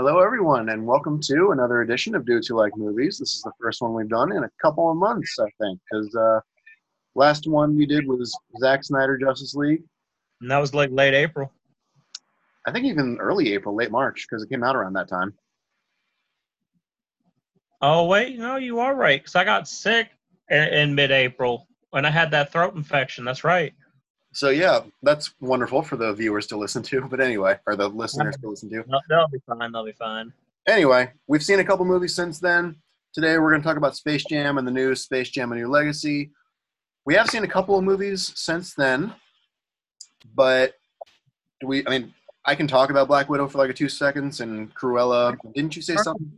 Hello, everyone, and welcome to another edition of Dudes Who Like Movies. This is the first one we've done in a couple of months, I think, because uh, last one we did was Zack Snyder Justice League. And that was like late April. I think even early April, late March, because it came out around that time. Oh wait, no, you are right. Because I got sick in, in mid-April when I had that throat infection. That's right. So yeah, that's wonderful for the viewers to listen to. But anyway, or the listeners to listen to. No, they'll be fine. They'll be fine. Anyway, we've seen a couple movies since then. Today we're going to talk about Space Jam and the new Space Jam: A New Legacy. We have seen a couple of movies since then, but do we? I mean, I can talk about Black Widow for like a two seconds and Cruella. Didn't you say something?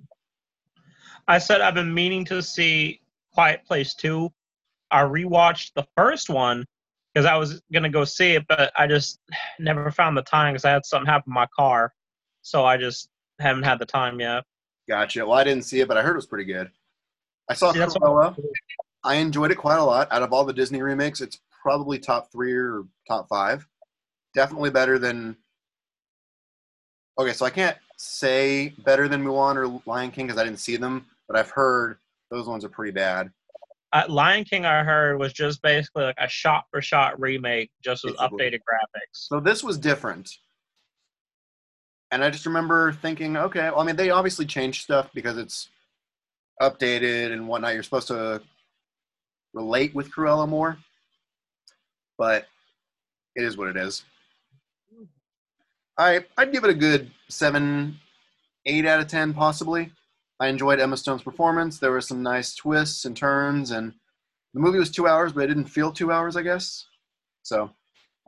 I said I've been meaning to see Quiet Place 2. I rewatched the first one because I was gonna go see it, but I just never found the time because I had something happen to my car, so I just haven't had the time yet. Gotcha. Well, I didn't see it, but I heard it was pretty good. I saw See, Cruella. I enjoyed it quite a lot. Out of all the Disney remakes, it's probably top three or top five. Definitely better than. Okay, so I can't say better than Mulan or Lion King because I didn't see them, but I've heard those ones are pretty bad. Uh, Lion King, I heard, was just basically like a shot-for-shot remake, just with updated graphics. So this was different. And I just remember thinking, okay, well, I mean, they obviously changed stuff because it's updated and whatnot. You're supposed to relate with Cruella more, but it is what it is. I I'd give it a good seven, eight out of ten, possibly. I enjoyed Emma Stone's performance. There were some nice twists and turns, and the movie was two hours, but it didn't feel two hours, I guess. So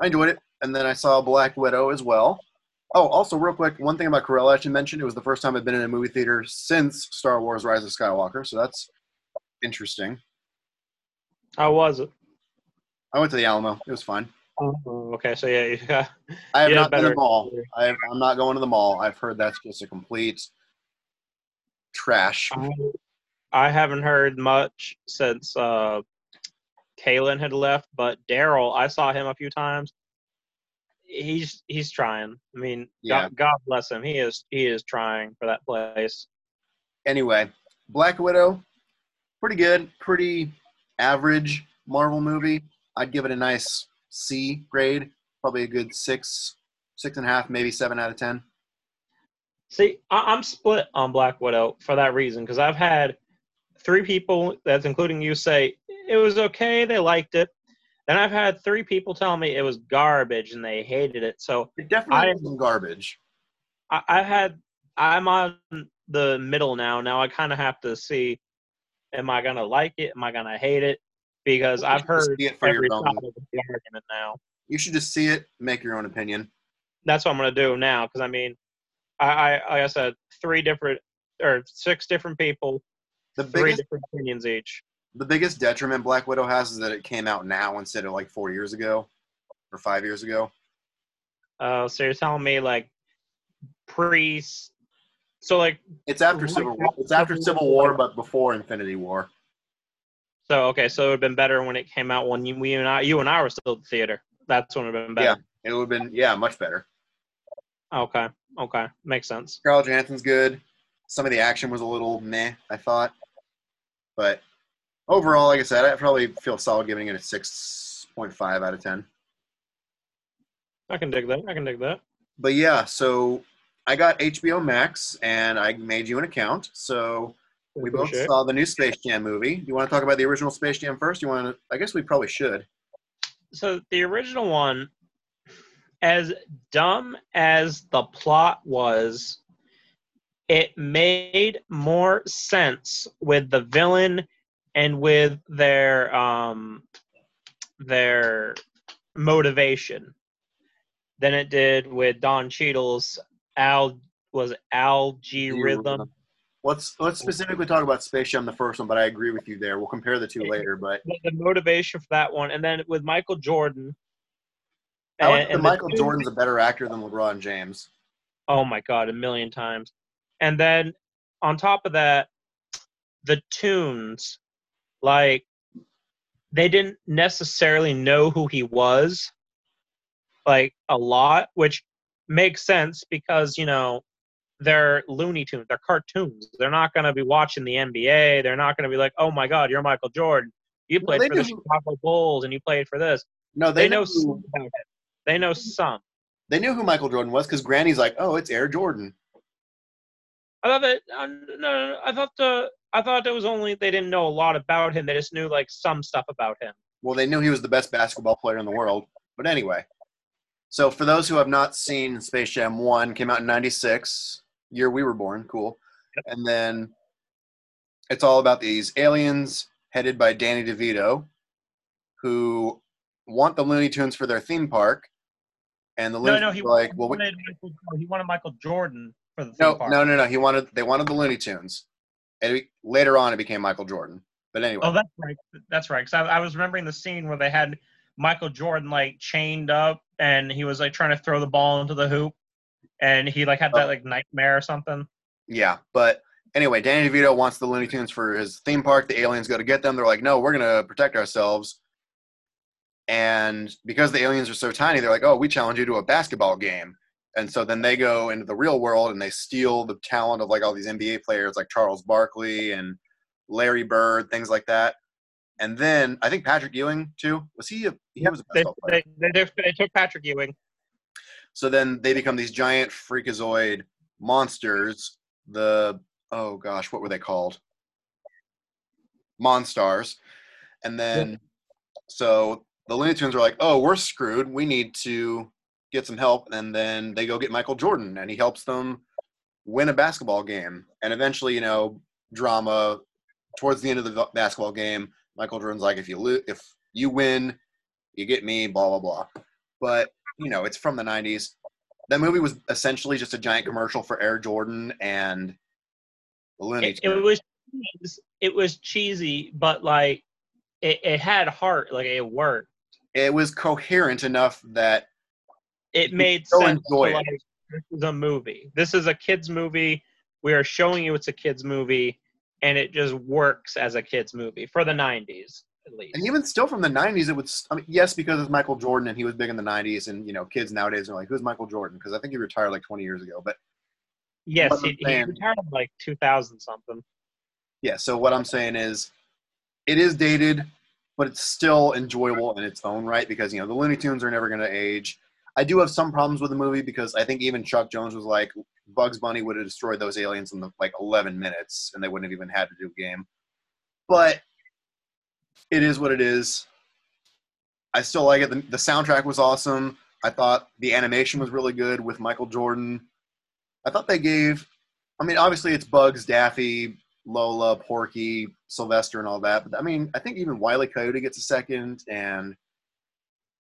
I enjoyed it. And then I saw Black Widow as well. Oh, also, real quick, one thing about Cruella I should mention it was the first time I've been in a movie theater since Star Wars Rise of Skywalker, so that's interesting. How was it? I went to the Alamo. It was fine. Oh, okay, so yeah, you got, I have not been to the mall. I I'm not going to the mall. I've heard that's just a complete trash. I, I haven't heard much since uh, Kalen had left, but Daryl, I saw him a few times. He's he's trying. I mean, Yeah. God, God bless him. He is he is trying for that place. Anyway, Black Widow, pretty good, pretty average Marvel movie. I'd give it a nice C grade, probably a good six, six and a half, maybe seven out of ten. See, I, I'm split on Black Widow for that reason because I've had three people, that's including you, say it was okay, they liked it. Then I've had three people tell me it was garbage and they hated it. So It definitely I- was some garbage. I, I had I'm on the middle now. Now I kind of have to see, am I gonna like it? Am I gonna hate it? Because I've heard it for every side of the argument now. You should just see it, make your own opinion. That's what I'm gonna do now. Because I mean, I, I like I said, three different or six different people, The three biggest, different opinions each. the biggest detriment Black Widow has is that it came out now instead of like four years ago or five years ago. Uh, so you're telling me like pre, so like It's after Civil War. It's after Civil. War, but before Infinity War. so okay, so it would have been better when it came out when you, we and I, you and I were still at the theater. That's when it would have been better. Yeah, it would have been yeah, much better. Okay. Okay. Makes sense. Scarlett Johansson's good. Some of the action was a little meh, I thought. But overall, like I said, I probably feel solid giving it a six point five out of ten. I can dig that. I can dig that. But yeah, so I got HBO Max and I made you an account. So we both saw the new Space Jam movie. Do you want to talk about the original Space Jam first? You want to? I guess we probably should. So the original one, as dumb as the plot was, it made more sense with the villain and with their um their motivation than it did with Don Cheadle's Al was it Al-G Rhythm. Let's let's specifically talk about Space Jam, the first one. But I agree with you there. We'll compare the two later. But the motivation for that one, and then with Michael Jordan. I and- and Michael Jordan's a better actor than LeBron James. Oh my god, a million times. And then on top of that, the tunes, like they didn't necessarily know who he was, like a lot, which makes sense because you know they're Looney Tunes, they're cartoons. They're not going to be watching the NBA. They're not going to be like, "Oh my God, you're Michael Jordan. You played for the Chicago Bulls and you played for this." No, They, they, know knew some about it. They know some. they knew who Michael Jordan was because Granny's like, oh, it's Air Jordan. I thought that uh, no, no, I thought the I thought it was only they didn't know a lot about him. They just knew like some stuff about him. Well, they knew he was the best basketball player in the world. But anyway, so for those who have not seen Space Jam 1, came out in 96, year we were born, cool. And then it's all about these aliens headed by Danny DeVito who want the Looney Tunes for their theme park. And the No, Looney no, Tunes he like, well, we, wanted Michael, he wanted Michael Jordan for the theme no, park. no, no, no. He wanted, they wanted the Looney Tunes. And it, later on, it became Michael Jordan. But anyway, Oh, that's right. That's right. Because I, I was remembering the scene where they had Michael Jordan like chained up and he was like trying to throw the ball into the hoop, and he like had that Oh. like nightmare or something. Yeah, but anyway, Danny DeVito wants the Looney Tunes for his theme park. The aliens go to get them. They're like, no, we're gonna protect ourselves. And because the aliens are so tiny, they're like, oh, we challenge you to a basketball game. And so then they go into the real world and they steal the talent of like all these NBA players like Charles Barkley and Larry Bird, things like that. And then I think Patrick Ewing too. Was he a he was a They, basketball player. they, they, they, they took Patrick Ewing. So then they become these giant freakazoid monsters. The oh gosh, what were they called? Monstars. And then so the Looney Tunes are like, oh, we're screwed. We need to get some help. And then they go get Michael Jordan and he helps them win a basketball game. And eventually, you know, drama towards the end of the basketball game, Michael Jordan's like, if you lo- if you win, you get me, blah blah blah. But you know, it's from the '90s. That movie was essentially just a giant commercial for Air Jordan and the Looney It, it was it was cheesy, but like it, it had heart. Like it worked. It was coherent enough that It made still sense. like, this is a movie. This is a kids movie. We are showing you it's a kids movie, and it just works as a kids movie for the '90s at least. and even still from the 90s it was I mean, yes because it's michael jordan and he was big in the 90s and you know kids nowadays are like who's michael jordan because i think he retired like 20 years ago but Yes, he, I'm he retired like 2000 something. yeah so what i'm saying is it is dated but it's still enjoyable in its own right because you know the looney tunes are never going to age. I do have some problems with the movie because i think even chuck jones was like bugs bunny would have destroyed those aliens in the, like 11 minutes and they wouldn't have even had to do a game. But it is what it is. I still like it. The, the soundtrack was awesome. I thought the animation was really good with michael jordan. I thought they gave i mean obviously it's bugs daffy Lola, Porky, Sylvester, and all that. But I mean, I think even Wiley Coyote gets a second, and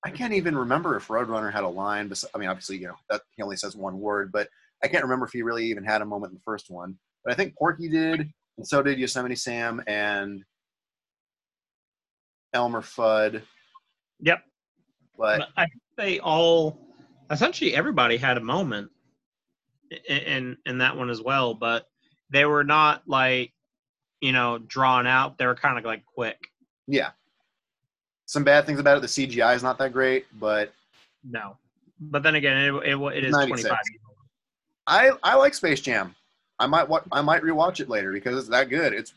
I can't even remember if Roadrunner had a line. bes- I mean, obviously, you know, that he only says one word, but I can't remember if he really even had a moment in the first one. But I think Porky did, and so did Yosemite Sam and Elmer Fudd. Yep. But But I think they all, essentially everybody had a moment in, in in that one as well, but they were not like, you know, drawn out. They were kind of like quick. yeah, some bad things about it. The CGI is not that great, but No. But then again, it, it, it is 96. 25. I I like Space Jam. I might wa- I might rewatch it later because it's that good. It's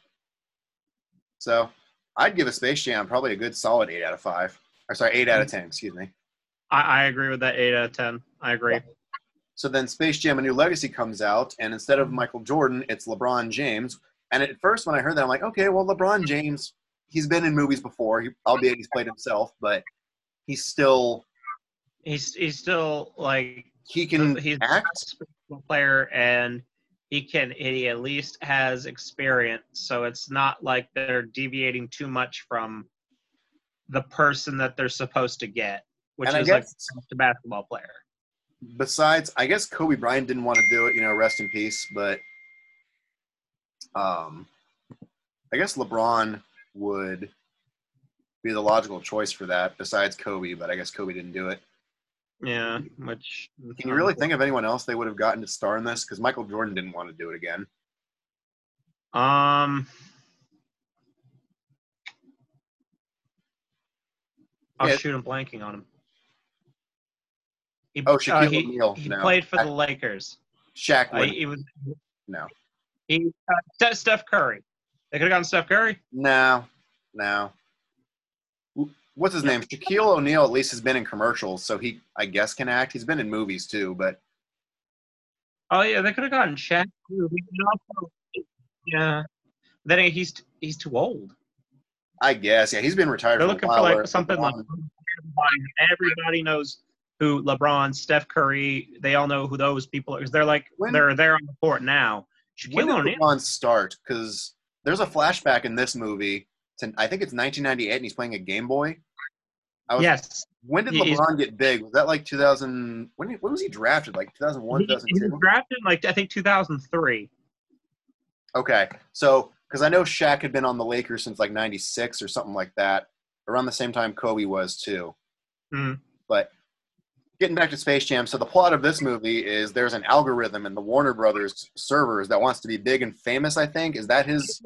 so I'd give a Space Jam probably a good solid eight out of five. Or sorry, eight out of mm. ten. Excuse me. I, I agree with that 8 out of 10. I agree. So then Space Jam: A New Legacy comes out, and instead of mm-hmm. Michael Jordan, it's LeBron James. And at first, when I heard that, I'm like, okay, well, LeBron mm-hmm. James, he's been in movies before, he, albeit he's played himself, but he's still He's he's still like he can he's act. a player and he can he at least has experience. So it's not like they're deviating too much from the person that they're supposed to get which And is like a basketball player besides i guess kobe bryant didn't want to do it you know rest in peace but um i guess lebron would be the logical choice for that besides kobe but i guess kobe didn't do it. Yeah which can you really think of anyone else they would have gotten to star in this? Because michael jordan didn't want to do it again. Um oh Yeah. shoot i'm blanking on him he, Oh, Shaquille he, O'Neal, he no. played for I- the lakers Shaq Uh, he was no, he uh, Ste- Steph Curry. They could have gotten Steph Curry. no, no. What's his name? Shaquille O'Neal at least has been in commercials, so he I guess can act. He's been in movies too, but Oh yeah, they could have gotten Shaq. too. He could also- Yeah. Then he's he's too old. I guess yeah, he's been retired. A while. They're looking for like something like everybody knows who LeBron, Steph Curry. They all know who those people are because they're like When- they're there on the court now. When Shaquille did O'Neal. LeBron start? Because there's a flashback in this movie. To, I think it's 1998, and he's playing a Game Boy. I was, Yes, When did He- he's- LeBron get big? Was that like 2000? When, when was he drafted? Like 2001, he, he was 2002? drafted like I think 2003. Okay, so because I know Shaq had been on the Lakers since like '96 or something like that, around the same time Kobe was too. Mm. But getting back to Space Jam, so the plot of this movie is there's an algorithm in the Warner Brothers servers that wants to be big and famous. I think is that his.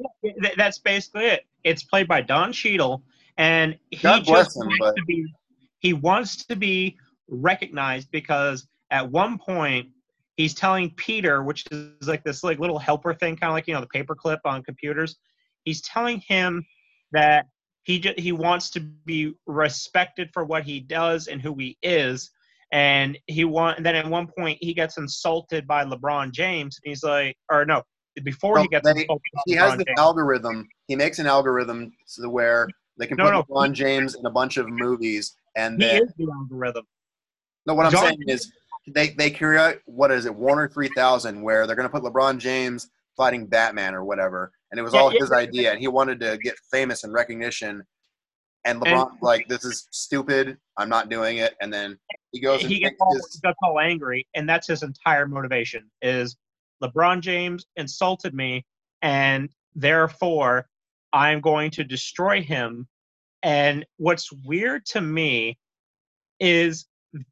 That's basically it. It's played by Don Cheadle, and he God bless just him, wants but- to be. He wants to be recognized because at one point he's telling Peter, which is like this like little helper thing, kind of like you know the paperclip on computers. He's telling him that he he wants to be respected for what he does and who he is. And he and then at one point he gets insulted by LeBron James. And he's like, or no, before No, he gets by he has the algorithm. He makes an algorithm so where they can No, put no. LeBron James in a bunch of movies, and He then is the algorithm. no. What I'm John- saying is they they create what is it Warner 3000 where they're going to put LeBron James fighting Batman or whatever, and it was Yeah, all yeah. his idea, and he wanted to get famous and recognition. And LeBron like this is stupid. I'm not doing it, and then he goes and he gets all, his- gets all angry, and that's his entire motivation. Is LeBron James insulted me, and therefore I'm going to destroy him. And what's weird to me is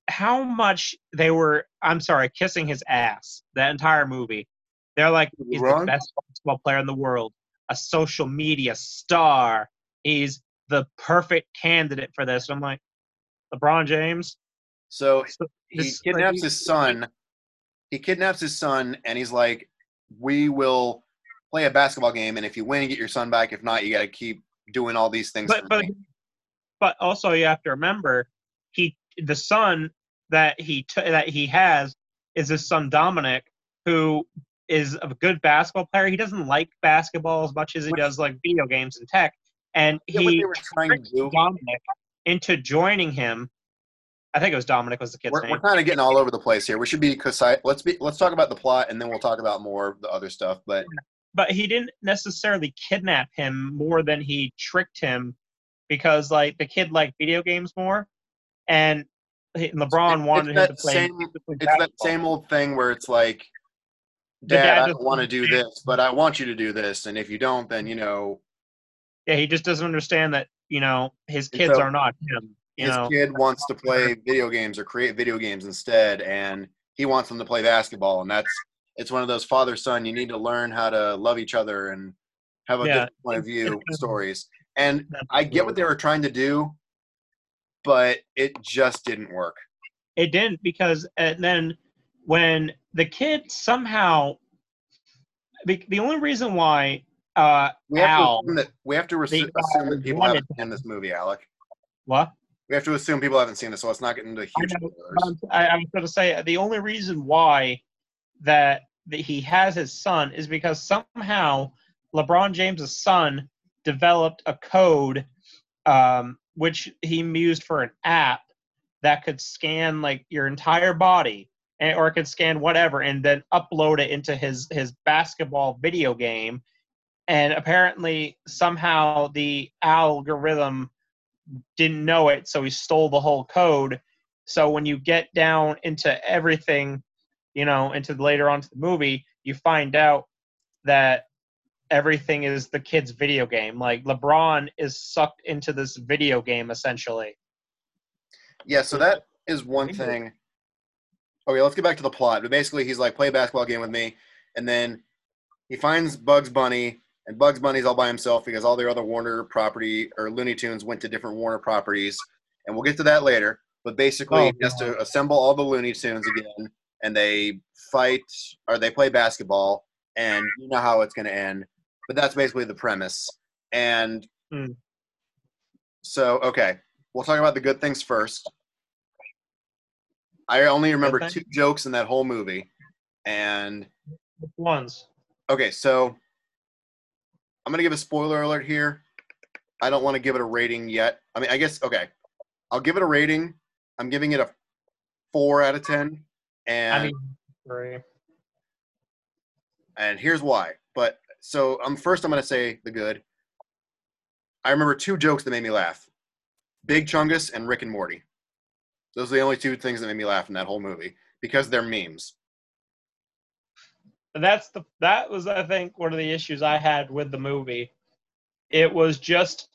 how much they were. I'm sorry, kissing his ass that entire movie. They're like, he's the best basketball player in the world, a social media star. He's the perfect candidate for this. And I'm like, LeBron James. So So he this- kidnaps like, his son. He kidnaps his son, and he's like, "We will play a basketball game, and if you win, you get your son back. If not, you got to keep doing all these things." but but me." but also you have to remember he the son that he t- that he has is his son Dominic who is a good basketball player. He doesn't like basketball as much as he does like video games and tech. And Yeah, he they were trying to tricked. Dominic into joining him. I think it was Dominic was the kid's We're, name. we're kind of getting all over the place here. We should be. Let's be. Let's talk about the plot, and then we'll talk about more of the other stuff. But but he didn't necessarily kidnap him more than he tricked him because like the kid liked video games more and LeBron wanted him to play same- it's that same old thing where it's like, "Dad, dad I don't want to do this, but I want you to do this, and if you don't, then you know yeah he just doesn't understand that you know his kids so are not him you his know? kid wants to play video games or create video games instead and he wants them to play basketball and that's it's one of those father son you need to learn how to love each other and have a Yeah. different point of view stories. And i get what they were trying to do but it just didn't work. It didn't because and then when the kid somehow the, the only reason why uh we have Al, to assume that we have to res- the assume that people haven't seen this movie alec. What? We have to assume people haven't seen this so let's not get into huge I, I was going to say the only reason why that, that he has his son is because somehow LeBron James's son developed a code um, which he used for an app that could scan like your entire body and, or it could scan whatever and then upload it into his his basketball video game and apparently somehow the algorithm didn't know it so he stole the whole code so when you get down into everything, you know, into later on to the movie, you find out that everything is the kid's video game. Like LeBron is sucked into this video game essentially. Yeah, so that is one thing. Okay, let's get back to the plot. But basically, he's like, play a basketball game with me. And then he finds Bugs Bunny, and Bugs Bunny's all by himself because all their other Warner property or Looney Tunes went to different Warner properties. And we'll get to that later. But basically, Oh, he has to assemble all the Looney Tunes again. and they fight or they play basketball, and you know how it's going to end. But that's basically the premise. And Hmm. so, okay, we'll talk about the good things first. I only remember two jokes in that whole movie, and Which ones? Okay, so I'm gonna give a spoiler alert here. I don't want to give it a rating yet. I mean, I guess okay. I'll give it a rating. I'm giving it a four out of ten, and I mean, three. and here's why. But so I'm first. I'm gonna say the good. I remember two jokes that made me laugh: Big Chungus and Rick and Morty. Those are the only two things that made me laugh in that whole movie because they're memes. That's the that was I think one of the issues I had with the movie. It was just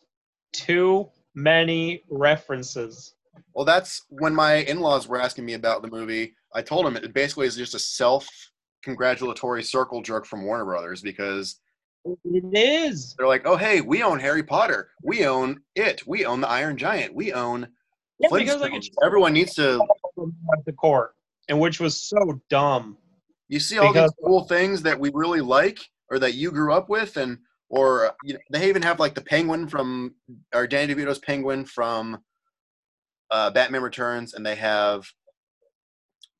too many references. Well, that's when my in-laws were asking me about the movie. I told them it basically is just a self-congratulatory circle jerk from Warner Brothers because It is. they're like, "Oh, hey, we own Harry Potter, we own it, we own the Iron Giant, we own Yeah, because like Everyone needs to. at the court, and which was so dumb. You see all Because- these cool things that we really like, or that you grew up with, and or you know, they even have like the Penguin from or Danny DeVito's Penguin from uh, Batman Returns, and they have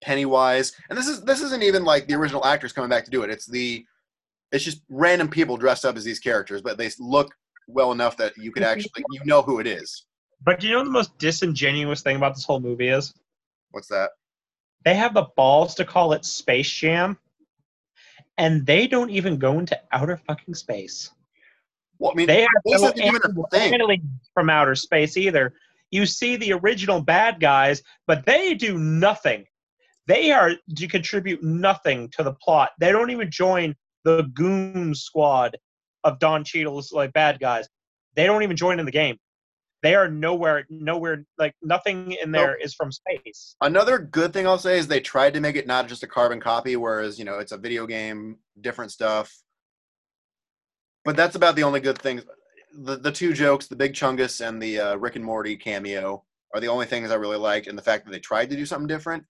Pennywise, and this is this isn't even like the original actors coming back to do it. It's the it's just random people dressed up as these characters, but they look well enough that you could actually you know who it is. But do you know the most disingenuous thing about this whole movie is? What's that? They have the balls to call it Space Jam, and they don't even go into outer fucking space. Well, I mean, They have no isn't even a animal- thing. aliens from outer space either. You see the original bad guys, but they do nothing. They are to contribute nothing to the plot. They don't even join the goon squad of Don Cheadle's like bad guys. They don't even join in the game. They are nowhere, nowhere like nothing in there is from space. Another good thing I'll say is they tried to make it not just a carbon copy, whereas you know it's a video game, different stuff. But that's about the only good things. The the two jokes, the Big Chungus and the uh, Rick and Morty cameo, are the only things I really liked, and the fact that they tried to do something different.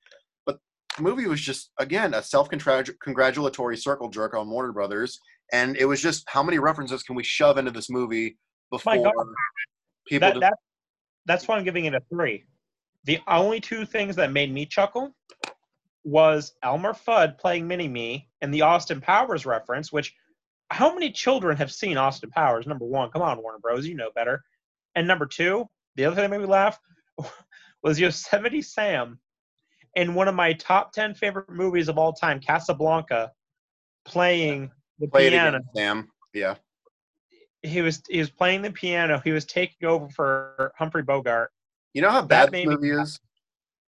But the movie was just again a self congratulatory circle jerk on Warner Brothers, and it was just how many references can we shove into this movie before My God. People? That, that, that's why I'm giving it a three. The only two things that made me chuckle was Elmer Fudd playing Mini Me and the Austin Powers reference, which how many children have seen Austin Powers? Number one, come on, Warner Bros, you know better. And number two, the other thing that made me laugh was Yosemite Sam in one of my top 10 favorite movies of all time, Casablanca, playing the play piano again, Sam. Yeah. He was he was playing the piano. He was taking over for Humphrey Bogart. You know how That bad this made me- movie is?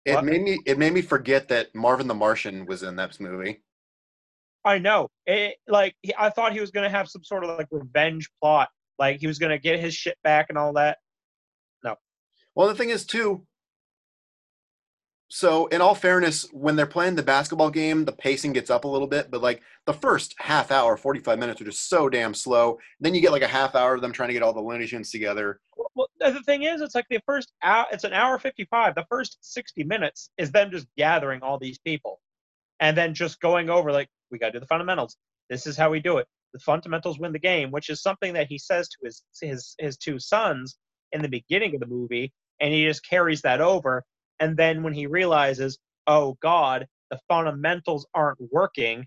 It What? made me it made me forget that Marvin the Martian was in that movie. I know. It, like he, I thought he was gonna have some sort of like revenge plot. Like he was gonna get his shit back and all that. No. Well, the thing is too. So, in all fairness, when they're playing the basketball game, the pacing gets up a little bit, but like the first half hour, 45 minutes are just so damn slow. Then you get like a half hour of them trying to get all the Looney Tunes together. Well, the thing is, it's like the first hour. It's an hour fifty-five. The first sixty minutes is them just gathering all these people, and then just going over like we got to do the fundamentals. This is how we do it. The fundamentals win the game, which is something that he says to his his his two sons in the beginning of the movie, and he just carries that over. And then when he realizes, oh God, the fundamentals aren't working,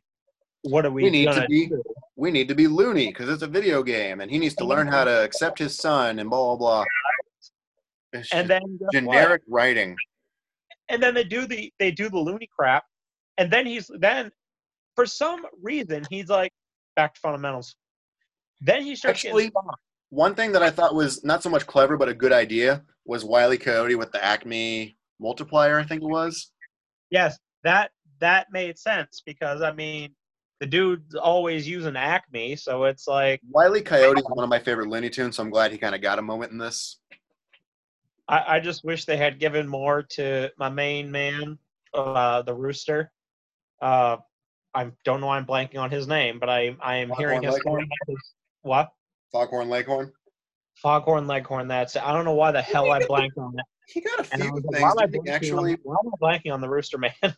what are we, We need to be- do? We need to be loony because it's a video game, and he needs to learn how to accept his son and blah blah blah. It's And then guess what? generic writing. and then they do the they do the loony crap, and then he's then for some reason he's like back to fundamentals. Then he starts Actually-. One thing that I thought was not so much clever, but a good idea was Wiley Coyote with the Acme multiplier. I think it was. yes, that that made sense because I mean the dude's always using Acme, so it's like Wiley Coyote is one of my favorite Looney Tunes, so I'm glad he kind of got a moment in this. I, I just wish they had given more to my main man, uh, the rooster. Uh, I don't know why I'm blanking on his name, but I I am hearing his Foghorn what Foghorn Leghorn. Foghorn Leghorn. That's it. I don't know why the hell I blanked on that. He got a few like, things. why I I think blanking actually, why am I blanking on the Rooster Man?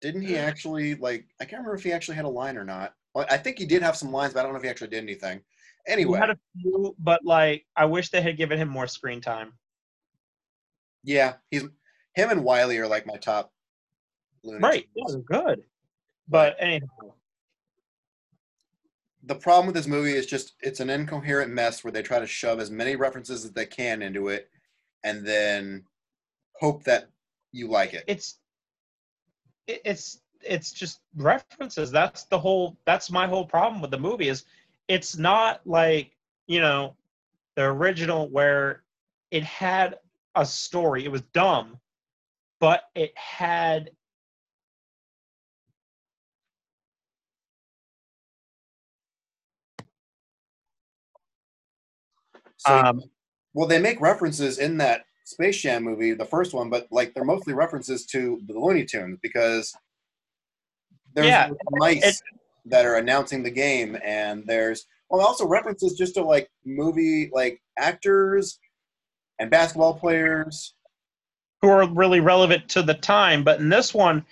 Didn't he actually like? I can't remember if he actually had a line or not. Well, I think he did have some lines, but I don't know if he actually did anything. He Anyway, had a few, but like I wish they had given him more screen time. yeah, he's him and Wiley are like my top. Looney Right. Tunes. Yeah, they're good. But anyhow, the problem with this movie is just it's an incoherent mess where they try to shove as many references as they can into it and then hope that you like it. it's it's it's just references. That's the whole that's my whole problem with the movie is it's not like, you know, the original where it had a story. It was dumb, but it had So, um well, they make references in that Space Jam movie, the first one, but like they're mostly references to the Looney Tunes because there's Yeah, mice that are announcing the game, and there's well, also references just to like movie like actors and basketball players. who are really relevant to the time. But in this one,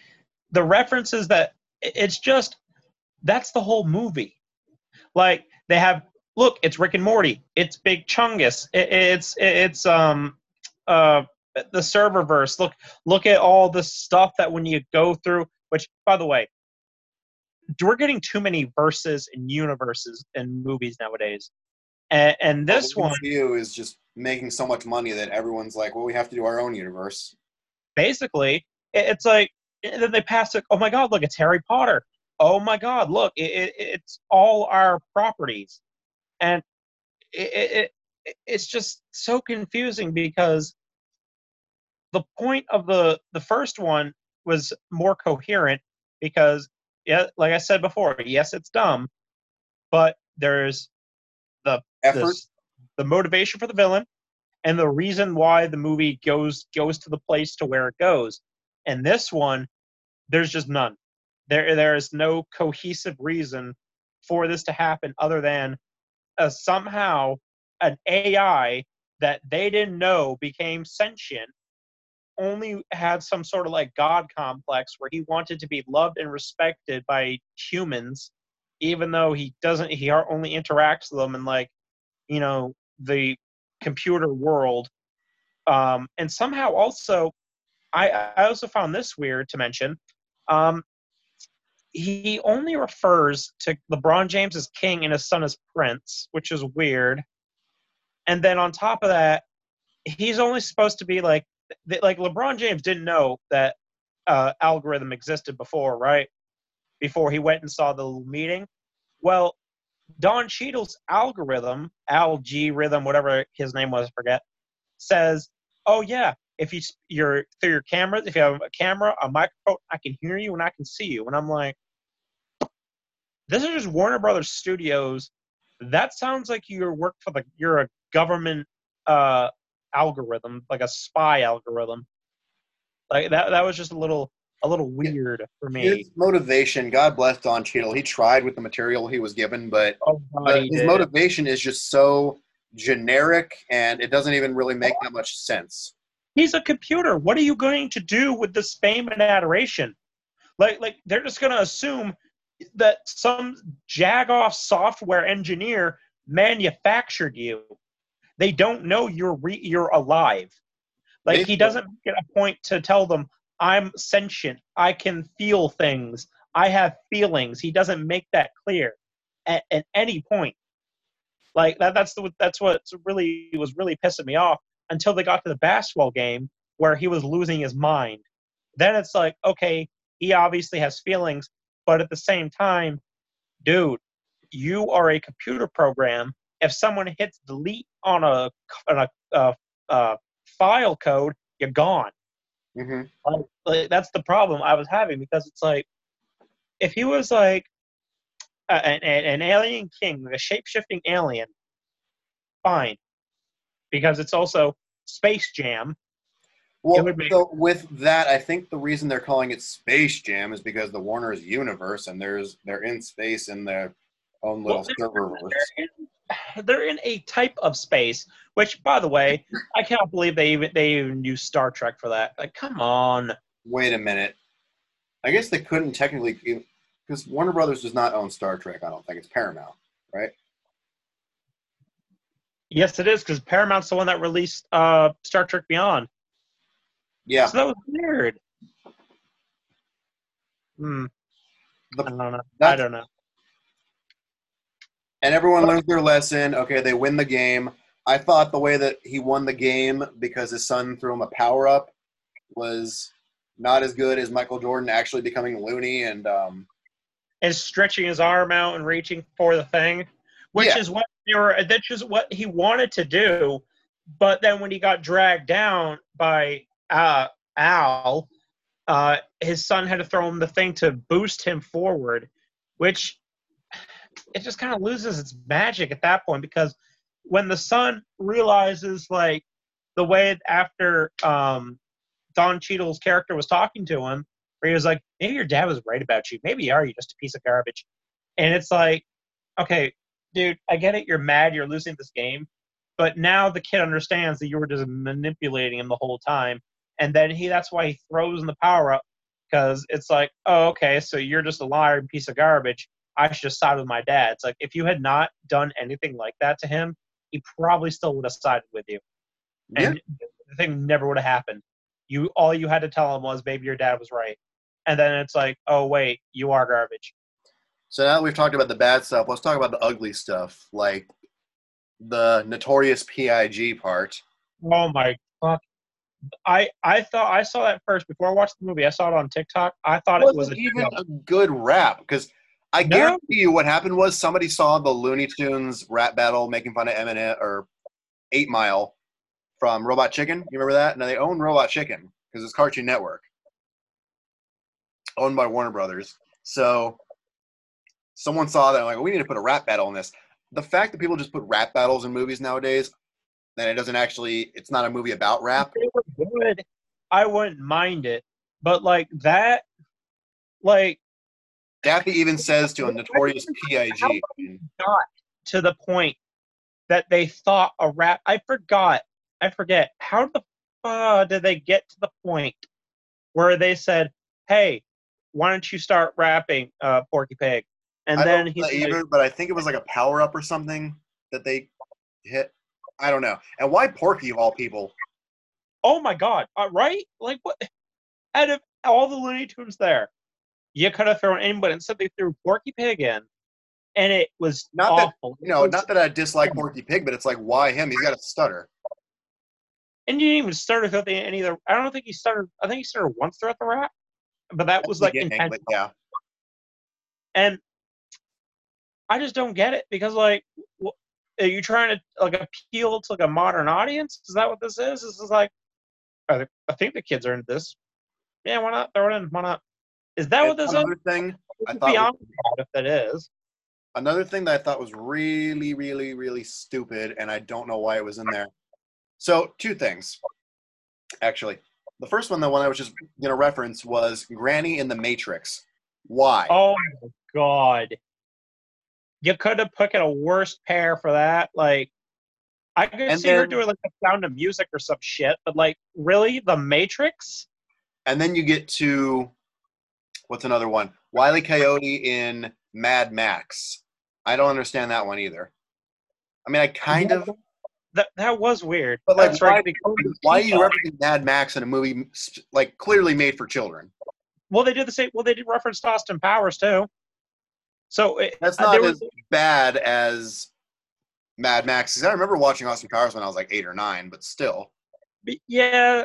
the references that it's just that's the whole movie. Like they have look, it's Rick and Morty, it's Big Chungus, it, it's it's um uh the serververse. Look look at all the stuff that when you go through. Which by the way, we're getting too many verses and universes in movies nowadays. And, and this Well, one MCU is just making so much money that everyone's like, well, we have to do our own universe. basically it's like and then they pass it oh my god look it's harry potter oh my god look it, it, it's all our properties and it, it, it it's just so confusing because the point of the the first one was more coherent because yeah like i said before yes it's dumb but there's the Effort. this, the motivation for the villain and the reason why the movie goes goes to the place to where it goes. And this one, there's just none. There there is no cohesive reason for this to happen other than uh, somehow an AI that they didn't know became sentient only had some sort of like god complex where he wanted to be loved and respected by humans even though he doesn't he only interacts with them in like you know the computer world. Um, and somehow also I, I also found this weird to mention um, he only refers to lebron james as king and his son as prince which is weird. And then on top of that he's only supposed to be like like lebron james didn't know that uh, algorithm existed before right? Before he went and saw the meeting. Well Don Cheadle's algorithm, Al-G Rhythm, whatever his name was, I forget, says, "Oh yeah, if you you're through your cameras, if you have a camera, a microphone, I can hear you and I can see you." And I'm like, "This is just Warner Brothers Studios. That sounds like you work for the you're a government uh, algorithm, like a spy algorithm. Like that. That was just a little a little weird for me. His motivation, God bless Don Cheadle. He tried with the material he was given, but Oh, he his did. motivation is just so generic and it doesn't even really make that much sense. He's a computer. What are you going to do with this fame and adoration? Like, like they're just going to assume that some jagoff software engineer manufactured you. They don't know you're re- you're alive. Like he doesn't get a point to tell them I'm sentient. I can feel things. I have feelings. He doesn't make that clear at, at any point. Like that, that's the that's what really was really pissing me off until they got to the basketball game where he was losing his mind. Then it's like, okay, he obviously has feelings, but at the same time, dude, you are a computer program. If someone hits delete on a on a uh, uh, file code, you're gone. hmm Like, like, that's the problem I was having because it's like, if he was like a, an, an alien king, a shape shifting alien, fine, because it's also Space Jam. Well, make- so with that, I think the reason they're calling it Space Jam is because the Warner's universe and there's they're in space in their own little Well, serververse. They're in, they're in a type of space, which, by the way, I can't believe they even they even use Star Trek for that. Like, come on. Wait a minute. I guess they couldn't technically because Warner Brothers does not own Star Trek. I don't think it's Paramount, right? Yes, it is because Paramount's the one that released uh, Star Trek Beyond. Yeah. So that was weird. Hmm. The- I don't know. I don't know. and everyone learns their lesson. Okay, they win the game. I thought the way that he won the game because his son threw him a power up was not as good as Michael Jordan actually becoming loony and um, And stretching his arm out and reaching for the thing, which Yeah. is what were. That's just what he wanted to do. But then when he got dragged down by uh, Al, uh, his son had to throw him the thing to boost him forward, which it just kind of loses its magic at that point because when the son realizes like the way after um, Don Cheadle's character was talking to him, where he was like, maybe your dad was right about you. Maybe you are you just a piece of garbage. And it's like, okay, dude, I get it. You're mad. You're losing this game. But now the kid understands that you were just manipulating him the whole time. And then he, that's why he throws in the power up because it's like, oh, okay, so you're just a liar and piece of garbage. I should just side with my dad. It's like, if you had not done anything like that to him, he probably still would have sided with you. And the thing never would have happened. You all you had to tell him was, "Baby, your dad was right." And then it's like, "Oh wait, you are garbage." So now that we've talked about the bad stuff, let's talk about the ugly stuff, like the notorious PIG part. Oh my fuck! I I thought I saw that first before I watched the movie. I saw it on TikTok. I thought it was wasn't a even a good rap because I No. guarantee you what happened was somebody saw the Looney Tunes rap battle making fun of Eminem or Eight Mile from Robot Chicken. You remember that? Now they own Robot Chicken because it's Cartoon Network, owned by Warner Brothers. So someone saw that like we need to put a rap battle in this. The fact that people just put rap battles in movies nowadays, then it doesn't actually. It's not a movie about rap. They were good, I wouldn't mind it. But like that, like Daffy even says to a notorious PIG. got to the point that they thought a rap. I forgot. I forget how the fuck did they get to the point where they said, "Hey, why don't you start rapping, uh, Porky Pig?" And I then he's like, either, but I think it was like a power up or something that they hit. I don't know. And why Porky of all people? "Oh my god!" Uh, right? Like what? Out of all the Looney Tunes there, you could have thrown anybody. Instead, they threw Porky Pig in, and it was Not that- You know, was- not that I dislike Porky Pig, but it's like why him? He's got a stutter. and you didn't even start without the, any of the. I don't think he started. I think he started once throughout the rap, but that was like but yeah. And I just don't get it because like, are you trying to like appeal to like a modern audience? Is that what this is? This is like, I, I think the kids are into this. Yeah, why not throw it in? Why not? Is that what this is? another thing, I thought Beyond if that is. another thing that I thought was really, really, really stupid, and I don't know why it was in there. So two things, actually. The first one, the one I was just gonna reference, was Granny in the Matrix. Why? Oh my god. You could have picked a worse pair for that. Like, I could And see her then- doing like the sound of music or some shit, but like, really, The Matrix? And then you get to what's another one? Wiley Coyote in Mad Max. I don't understand that one either. I mean, I kind of. That that was weird. But, like, That's why- right. Why are you referencing Mad Max in a movie like clearly made for children? Well, they did the same. Well, they did reference Austin Powers too. So it, That's uh, not as was- bad as Mad Max. 'Cause I remember watching Austin Powers when I was like eight or nine, but still. yeah,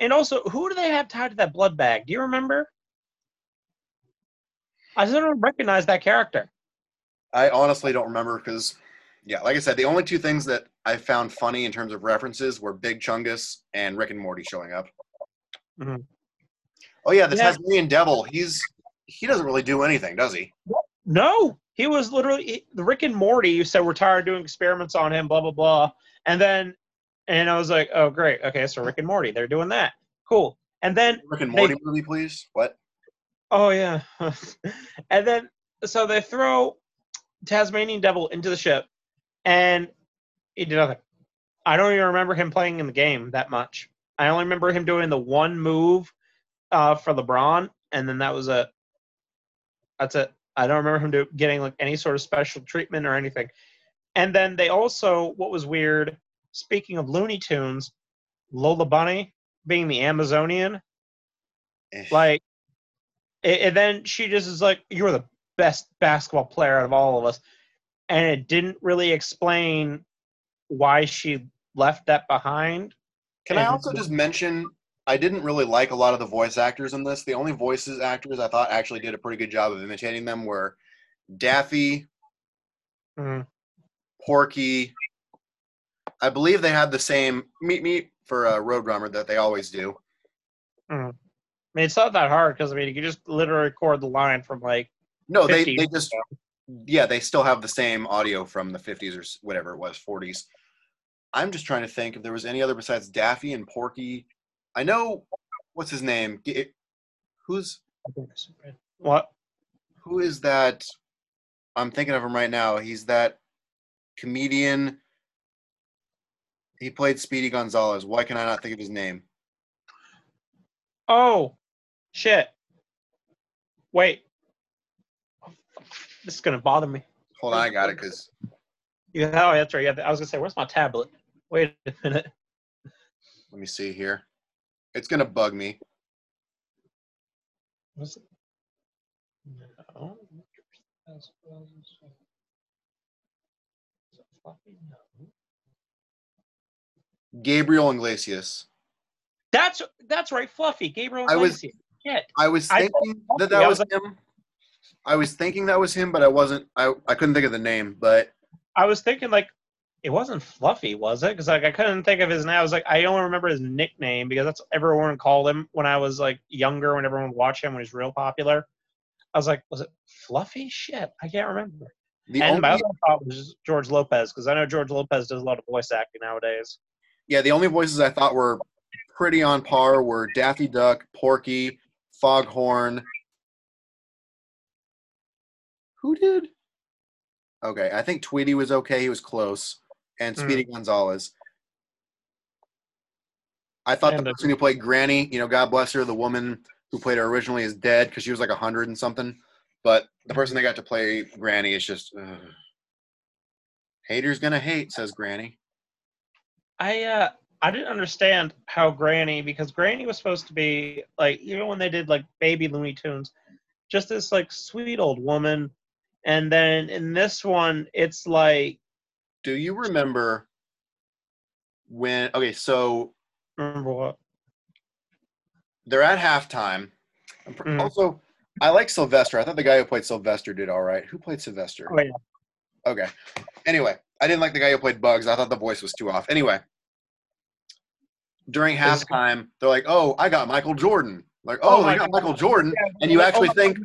and also, who do they have tied to that blood bag? Do you remember? I just don't recognize that character. I honestly don't remember because, yeah, like I said, the only two things that I found funny in terms of references were Big Chungus and Rick and Morty showing up. Mhm. Oh yeah, the Yeah. Tasmanian Devil. He's he doesn't really do anything, does he? No, he was literally he, the Rick and Morty you said we're tired of doing experiments on him, blah blah blah, and then and I was like, oh great, okay, so Rick and Morty, they're doing that, cool, and then Rick and They- Morty movie, please. What? oh yeah, and then so they throw Tasmanian Devil into the ship, and he did nothing. I don't even remember him playing in the game that much. I only remember him doing the one move uh, for LeBron. and then that was it. That's it. I don't remember him do, getting like any sort of special treatment or anything. And then they also, what was weird, speaking of Looney Tunes, Lola Bunny being the Amazonian, like, and then she just is like, "You're the best basketball player out of all of us," and it didn't really explain why she left that behind. Can I also just mention I didn't really like a lot of the voice actors in this. The only voices actors I thought actually did a pretty good job of imitating them were Daffy, Mhm. Porky. I believe they had the same meet meet for uh, Roadrunner that they always do. I mean, it's not that hard because I mean, you can just literally record the line from like No, they they just yeah they still have the same audio from the 50s or whatever it was 40s. I'm just trying to think if there was any other besides Daffy and Porky. I know what's his name. G- Who's what? who is that? I'm thinking of him right now. He's that comedian. He played Speedy Gonzales. Why can I not think of his name? Oh, shit! Wait, this is gonna bother me. Hold on, I got it because Yeah, oh, that's right. Yeah, I was gonna say, where's my tablet? Wait a minute. let me see here. It's gonna bug me. Was it? No. Gabriel Iglesias. That's that's right, Fluffy. Gabriel I was- Iglesias. Shit. I was thinking thought that that I was was him. I was thinking that was him, but I wasn't. I I couldn't think of the name. But I was thinking like it wasn't Fluffy, was it? Because like I couldn't think of his name. I was like, I only remember his nickname because that's everyone called him when I was like younger. When everyone would watch him when he was real popular, I was like, was it Fluffy? Shit, I can't remember. the and only my other thought was George Lopez because I know George Lopez does a lot of voice acting nowadays. yeah, the only voices I thought were pretty on par were Daffy Duck, Porky, Foghorn. Who did? Okay, I think Tweety was okay. He was close, and Hmm. Speedy Gonzales. I thought And, the person who played Granny, you know, God bless her, the woman who played her originally is dead because she was like a hundred and something. But the person they got to play Granny is just haters gonna hate, says Granny. I uh I didn't understand how Granny because Granny was supposed to be like even when they did like baby Looney Tunes, just this like sweet old woman, and then in this one it's like Do you remember when? Okay, so remember what? they're at halftime. Mhm. Also, I like Sylvester. I thought the guy who played Sylvester did all right. Who played Sylvester? Oh, yeah. Okay. Anyway, I didn't like the guy who played Bugs. I thought the voice was too off. Anyway, during halftime, they're like, "Oh, I got Michael Jordan." Like, Oh "Oh, they got God. Michael Jordan," and you actually Oh, think,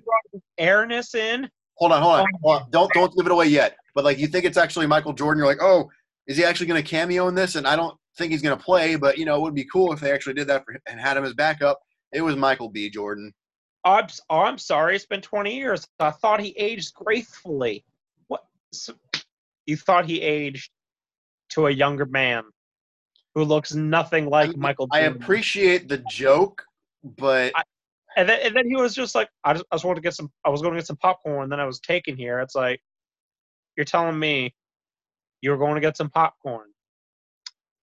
airness in? "Hold on, hold on, Oh. hold on. don't don't give it away yet." But like, you think it's actually Michael Jordan. You're like, "Oh, is he actually going to cameo in this?" And I don't think he's going to play, but you know, it would be cool if they actually did that for, and had him as backup. It was Michael B. Jordan. I'm oh, I'm sorry, it's been 20 years. I thought he aged gracefully. What? So, you thought he aged to a younger man who looks nothing like I- Michael. I Jordan. appreciate the joke, but I- and then and then he was just like, I just I just wanted to get some. I was going to get some popcorn. And then I was taken here. It's like, you're telling me you were going to get some popcorn.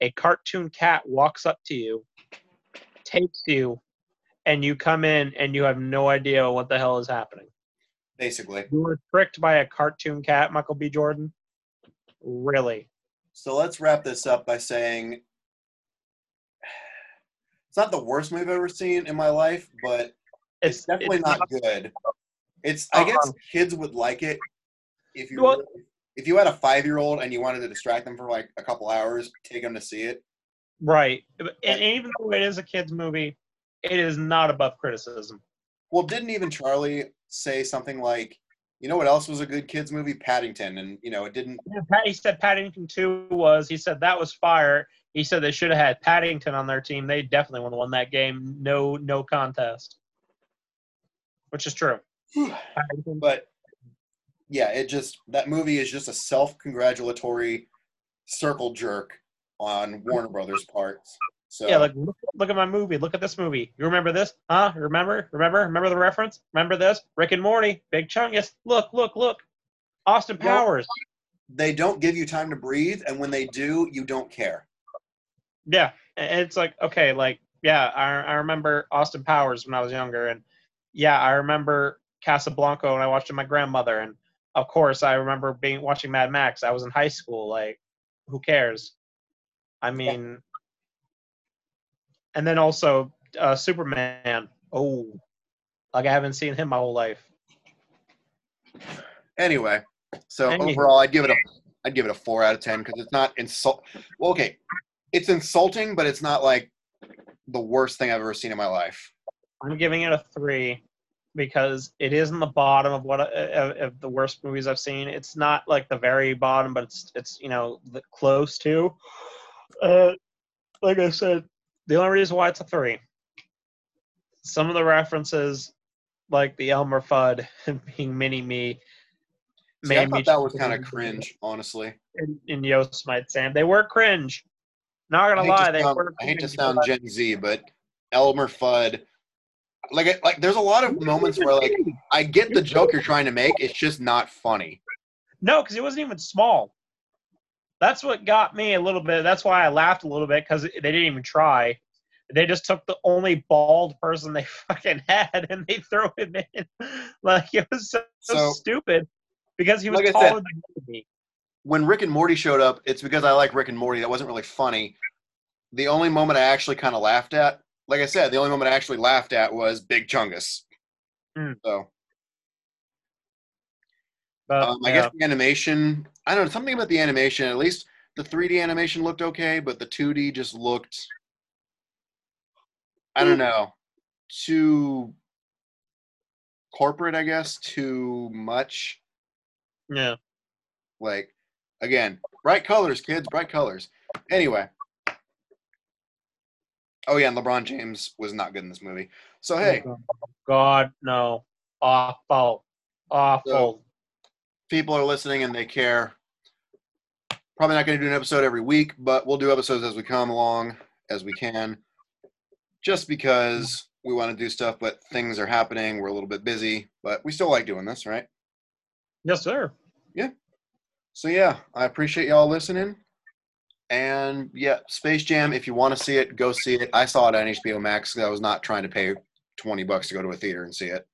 A cartoon cat walks up to you, takes you, and you come in and you have no idea what the hell is happening. basically. You were tricked by a cartoon cat, Michael B. Jordan. Really? So let's wrap this up by saying it's not the worst movie I've ever seen in my life, but it's, definitely not, good. It's I uh-huh. guess Uh-uh. kids would like it if you Well- if you had a five year old and you wanted to distract them for like a couple hours, take them to see it. right. And, and even though it is a kids movie, it is not above criticism. Well, didn't even Charlie say something like, you know what else was a good kids movie? Paddington, and you know it didn't. He said Paddington 2 was, he said that was fire. He said they should have had Paddington on their team. They definitely would have won that game. No, no contest. Which is true. But yeah, it just that movie is just a self congratulatory circle jerk on Warner Brothers' part. So Yeah, like look, look at my movie. Look at this movie. You remember this? Huh? Remember? Remember? Remember the reference? Remember this? Rick and Morty, Big Chungus. Look, look, look. Austin Well- Powers. they don't give you time to breathe, and when they do, you don't care. Yeah, and it's like okay, like yeah, I I remember Austin Powers when I was younger, and yeah, I remember Casablanca when I watched it with my grandmother, and of course I remember being watching Mad Max. I was in high school. Like, who cares? I mean, and then also uh, Superman. Oh, like I haven't seen him my whole life. Anyway, so Anywho. overall, I'd give it a I'd give it a four out of ten because it's not insult. Well, okay, it's insulting, but it's not like the worst thing I've ever seen in my life. I'm giving it a three because it is in the bottom of what of, of the worst movies I've seen. It's not like the very bottom, but it's it's you know the, close to. Uh, like I said, the only reason why it's a three. Some of the references, like the Elmer Fudd being Mini Me, See, I me thought that was kind of cringe, honestly. In, in Yosemite Sam, they were cringe. Not gonna lie, they sound, were. I hate to sound Gen Z, but Elmer Fudd, like like there's a lot of moments where like I get the joke you're trying to make, it's just not funny. No, because it wasn't even small. That's what got me a little bit. That's why I laughed a little bit because they didn't even try. They just took the only bald person they fucking had and they threw him in. Like it was so, so stupid because he was Like taller said- than me. When Rick and Morty showed up, it's because I like Rick and Morty. That wasn't really funny. The only moment I actually kind of laughed at, like I said, the only moment I actually laughed at was Big Chungus. Mm. So But um, I yeah. guess the animation, I don't know, something about the animation, at least the 3D animation looked okay, but the 2D just looked, I don't know, too corporate, I guess, too much. yeah. Like, again, bright colors, kids, bright colors. Anyway. Oh, yeah, and LeBron James was not good in this movie. So, oh hey, God no, awful, awful. people are listening and they care. Probably not going to do an episode every week, but we'll do episodes as we come along, as we can. Just because we want to do stuff, but things are happening. We're a little bit busy, but we still like doing this, right? yes, sir. Yeah. So yeah, I appreciate y'all listening. And yeah, Space Jam. If you want to see it, go see it. I saw it on HBO Max. I was not trying to pay twenty bucks to go to a theater and see it.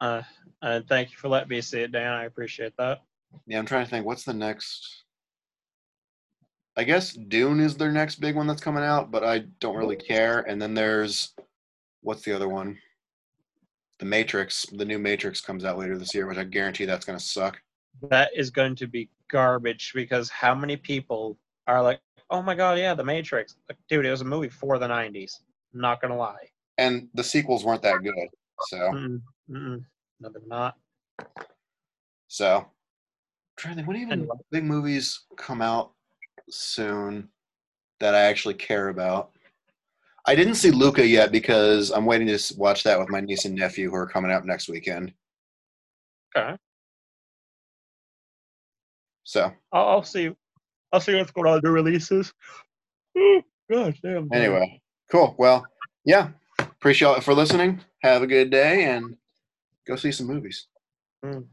Uh, and thank you for letting me see it, Dan. I appreciate that. Yeah, I'm trying to think. What's the next? I guess Dune is their next big one that's coming out, but I don't really care. And then there's what's the other one? The Matrix. The new Matrix comes out later this year, which I guarantee that's gonna suck. That is going to be garbage because how many people are like, "Oh my god, yeah, The Matrix." Like, dude, it was a movie for the '90s. I'm not gonna lie. And the sequels weren't that good. So Mm-mm, mm-mm. No, they're not. So, I'm trying to think, what even Anyway. big movies come out soon that I actually care about? I didn't see Luca yet because I'm waiting to watch that with my niece and nephew who are coming out next weekend. Okay, So, I'll, I'll see. I'll see what's going on the releases. Gosh, damn. anyway, cool. Well, yeah, appreciate it for listening. Have a good day and go see some movies. Mm.